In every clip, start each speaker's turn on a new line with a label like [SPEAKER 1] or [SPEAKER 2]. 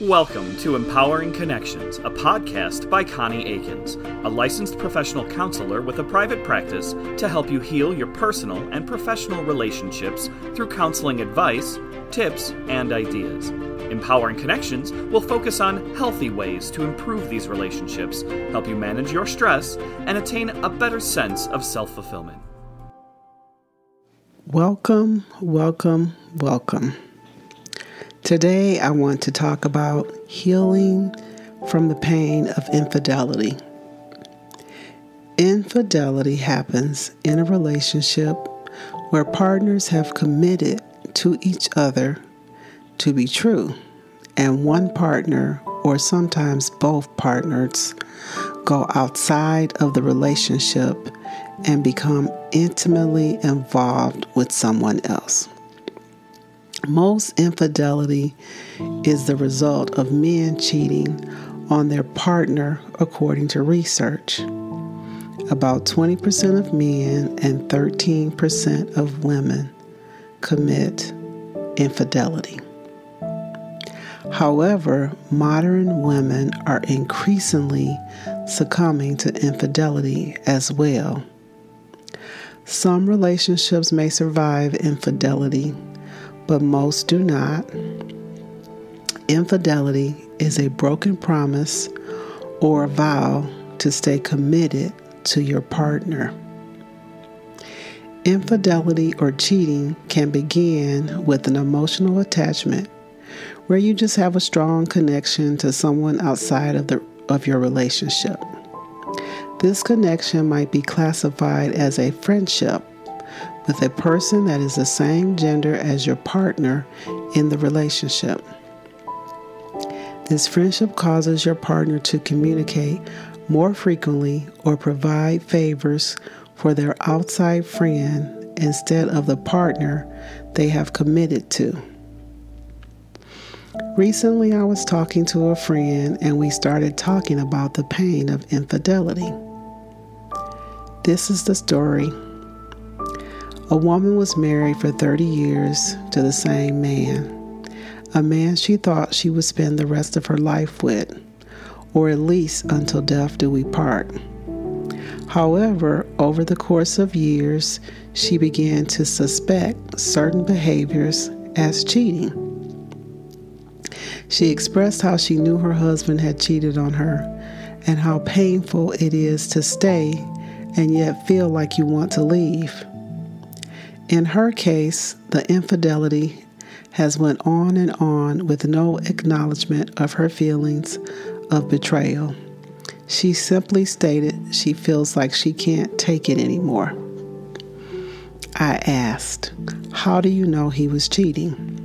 [SPEAKER 1] Welcome to Empowering Connections, a podcast by Connie Akins, a licensed professional counselor with a private practice to help you heal your personal and professional relationships through counseling advice, tips, and ideas. Empowering Connections will focus on healthy ways to improve these relationships, help you manage your stress, and attain a better sense of self fulfillment.
[SPEAKER 2] Welcome, welcome, welcome. Today, I want to talk about healing from the pain of infidelity. Infidelity happens in a relationship where partners have committed to each other to be true, and one partner, or sometimes both partners, go outside of the relationship and become intimately involved with someone else. Most infidelity is the result of men cheating on their partner, according to research. About 20% of men and 13% of women commit infidelity. However, modern women are increasingly succumbing to infidelity as well. Some relationships may survive infidelity but most do not. Infidelity is a broken promise or a vow to stay committed to your partner. Infidelity or cheating can begin with an emotional attachment where you just have a strong connection to someone outside of the of your relationship. This connection might be classified as a friendship with a person that is the same gender as your partner in the relationship. This friendship causes your partner to communicate more frequently or provide favors for their outside friend instead of the partner they have committed to. Recently, I was talking to a friend and we started talking about the pain of infidelity. This is the story a woman was married for 30 years to the same man, a man she thought she would spend the rest of her life with, or at least until death do we part. However, over the course of years, she began to suspect certain behaviors as cheating. She expressed how she knew her husband had cheated on her and how painful it is to stay and yet feel like you want to leave. In her case, the infidelity has went on and on with no acknowledgement of her feelings of betrayal. She simply stated she feels like she can't take it anymore. I asked, How do you know he was cheating?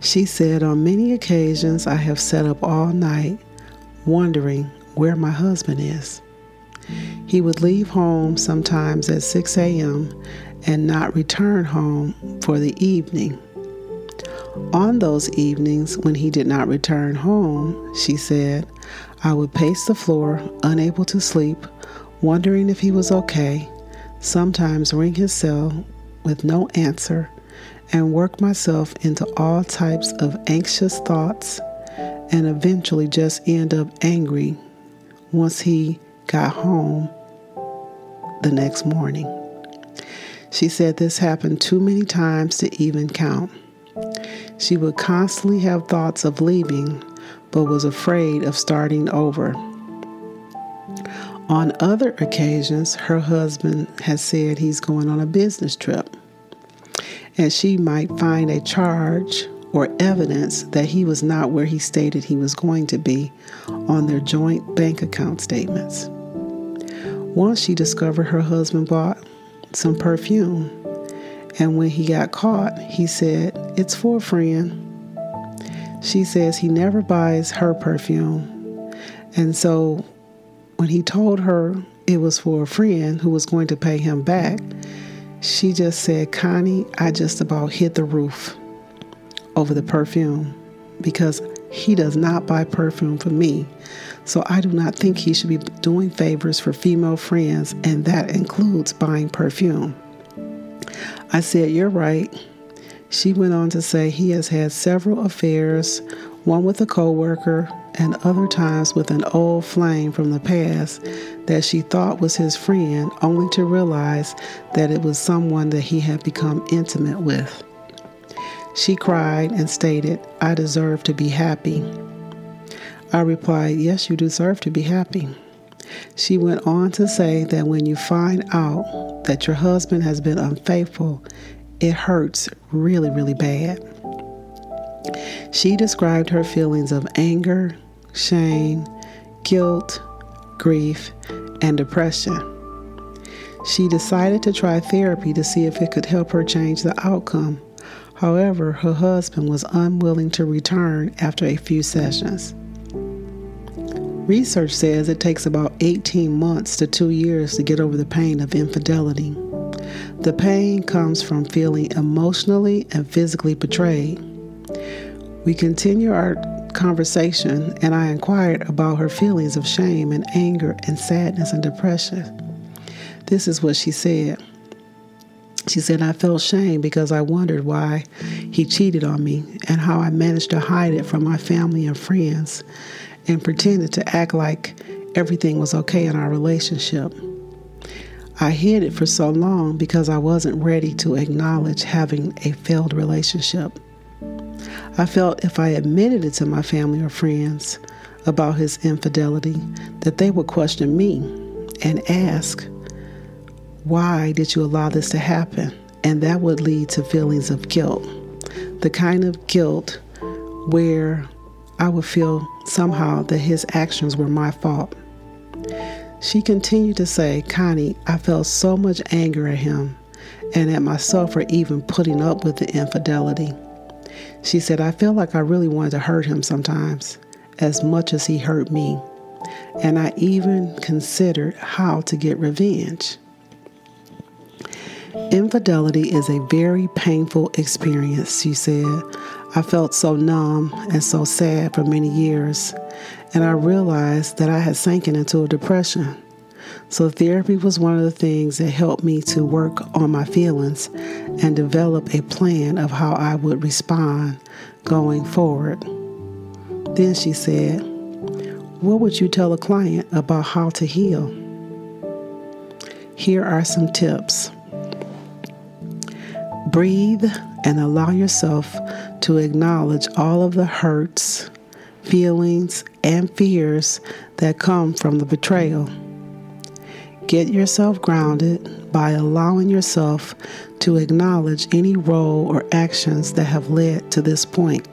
[SPEAKER 2] She said, On many occasions, I have sat up all night wondering where my husband is. He would leave home sometimes at 6 a.m and not return home for the evening. On those evenings when he did not return home, she said, I would pace the floor, unable to sleep, wondering if he was okay, sometimes ring his cell with no answer, and work myself into all types of anxious thoughts, and eventually just end up angry once he got home the next morning. She said this happened too many times to even count. She would constantly have thoughts of leaving, but was afraid of starting over. On other occasions, her husband has said he's going on a business trip, and she might find a charge or evidence that he was not where he stated he was going to be on their joint bank account statements. Once she discovered her husband bought some perfume. And when he got caught, he said, It's for a friend. She says he never buys her perfume. And so when he told her it was for a friend who was going to pay him back, she just said, Connie, I just about hit the roof over the perfume because he does not buy perfume for me. So I do not think he should be doing favors for female friends, and that includes buying perfume. I said, You're right. She went on to say he has had several affairs one with a coworker, and other times with an old flame from the past that she thought was his friend, only to realize that it was someone that he had become intimate with. She cried and stated, I deserve to be happy. I replied, Yes, you deserve to be happy. She went on to say that when you find out that your husband has been unfaithful, it hurts really, really bad. She described her feelings of anger, shame, guilt, grief, and depression. She decided to try therapy to see if it could help her change the outcome. However, her husband was unwilling to return after a few sessions. Research says it takes about 18 months to two years to get over the pain of infidelity. The pain comes from feeling emotionally and physically betrayed. We continue our conversation, and I inquired about her feelings of shame and anger and sadness and depression. This is what she said. She said, I felt shame because I wondered why he cheated on me and how I managed to hide it from my family and friends and pretended to act like everything was okay in our relationship. I hid it for so long because I wasn't ready to acknowledge having a failed relationship. I felt if I admitted it to my family or friends about his infidelity, that they would question me and ask, Why did you allow this to happen? And that would lead to feelings of guilt. The kind of guilt where I would feel somehow that his actions were my fault. She continued to say, Connie, I felt so much anger at him and at myself for even putting up with the infidelity. She said, I feel like I really wanted to hurt him sometimes, as much as he hurt me. And I even considered how to get revenge. Infidelity is a very painful experience, she said. I felt so numb and so sad for many years, and I realized that I had sinking into a depression. So, therapy was one of the things that helped me to work on my feelings and develop a plan of how I would respond going forward. Then she said, What would you tell a client about how to heal? Here are some tips breathe and allow yourself to acknowledge all of the hurts, feelings, and fears that come from the betrayal. Get yourself grounded by allowing yourself to acknowledge any role or actions that have led to this point.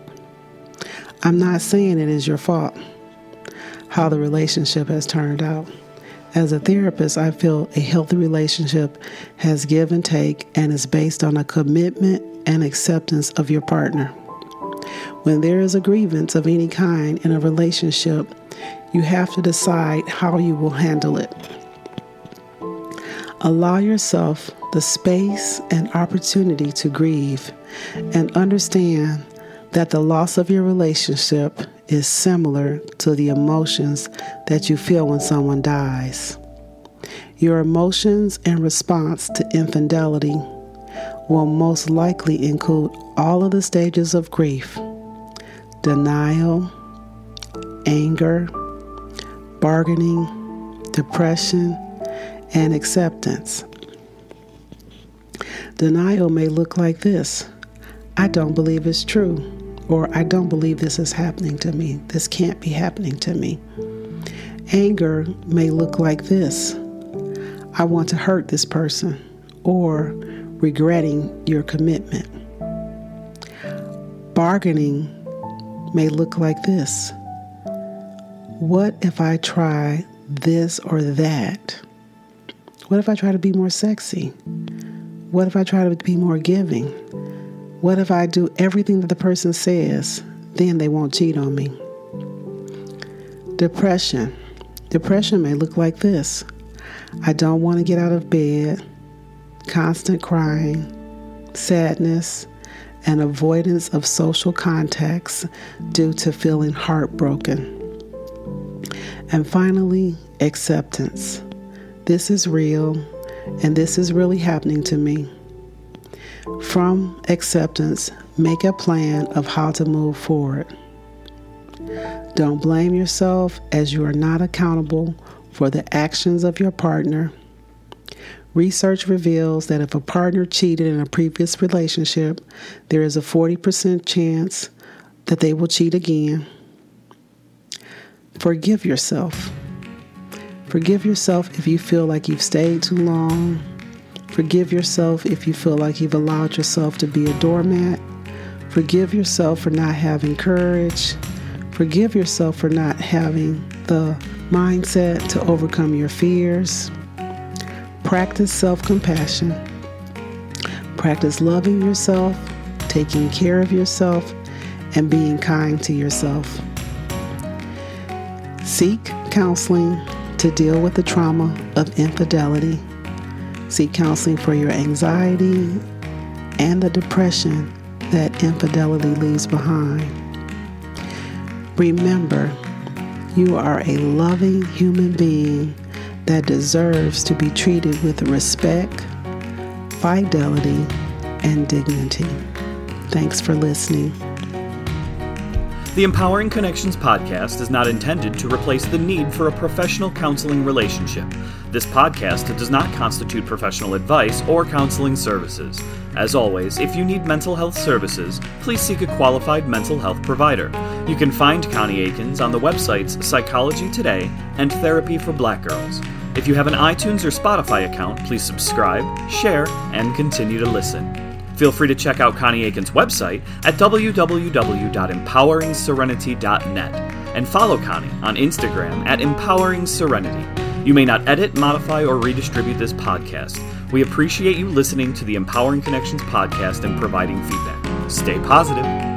[SPEAKER 2] I'm not saying it is your fault how the relationship has turned out. As a therapist, I feel a healthy relationship has give and take and is based on a commitment and acceptance of your partner. When there is a grievance of any kind in a relationship, you have to decide how you will handle it. Allow yourself the space and opportunity to grieve and understand that the loss of your relationship is similar to the emotions that you feel when someone dies. Your emotions in response to infidelity will most likely include all of the stages of grief denial, anger, bargaining, depression, and acceptance. Denial may look like this I don't believe it's true, or I don't believe this is happening to me. This can't be happening to me. Anger may look like this I want to hurt this person, or regretting your commitment. Bargaining may look like this What if I try this or that? What if I try to be more sexy? What if I try to be more giving? What if I do everything that the person says? Then they won't cheat on me. Depression. Depression may look like this I don't want to get out of bed, constant crying, sadness, and avoidance of social contacts due to feeling heartbroken. And finally, acceptance. This is real and this is really happening to me. From acceptance, make a plan of how to move forward. Don't blame yourself as you are not accountable for the actions of your partner. Research reveals that if a partner cheated in a previous relationship, there is a 40% chance that they will cheat again. Forgive yourself. Forgive yourself if you feel like you've stayed too long. Forgive yourself if you feel like you've allowed yourself to be a doormat. Forgive yourself for not having courage. Forgive yourself for not having the mindset to overcome your fears. Practice self compassion. Practice loving yourself, taking care of yourself, and being kind to yourself. Seek counseling to deal with the trauma of infidelity. Seek counseling for your anxiety and the depression that infidelity leaves behind. Remember, you are a loving human being that deserves to be treated with respect, fidelity, and dignity. Thanks for listening.
[SPEAKER 1] The Empowering Connections podcast is not intended to replace the need for a professional counseling relationship. This podcast does not constitute professional advice or counseling services. As always, if you need mental health services, please seek a qualified mental health provider. You can find Connie Akins on the websites Psychology Today and Therapy for Black Girls. If you have an iTunes or Spotify account, please subscribe, share, and continue to listen. Feel free to check out Connie Akins' website at www.empoweringserenity.net and follow Connie on Instagram at Empowering Serenity. You may not edit, modify, or redistribute this podcast. We appreciate you listening to the Empowering Connections podcast and providing feedback. Stay positive.